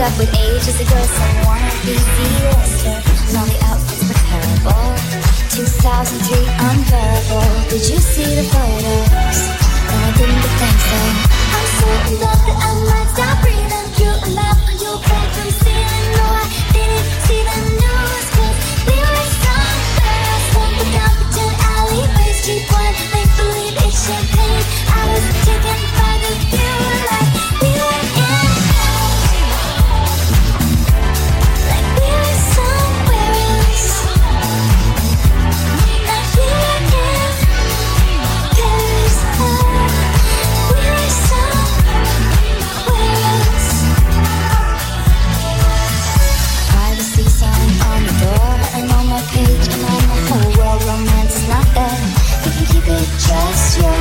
up with ages ago a girl, so wanna be Z-lister. And all the outfits were terrible. 2003 unbearable. Did you see the photo? Just you.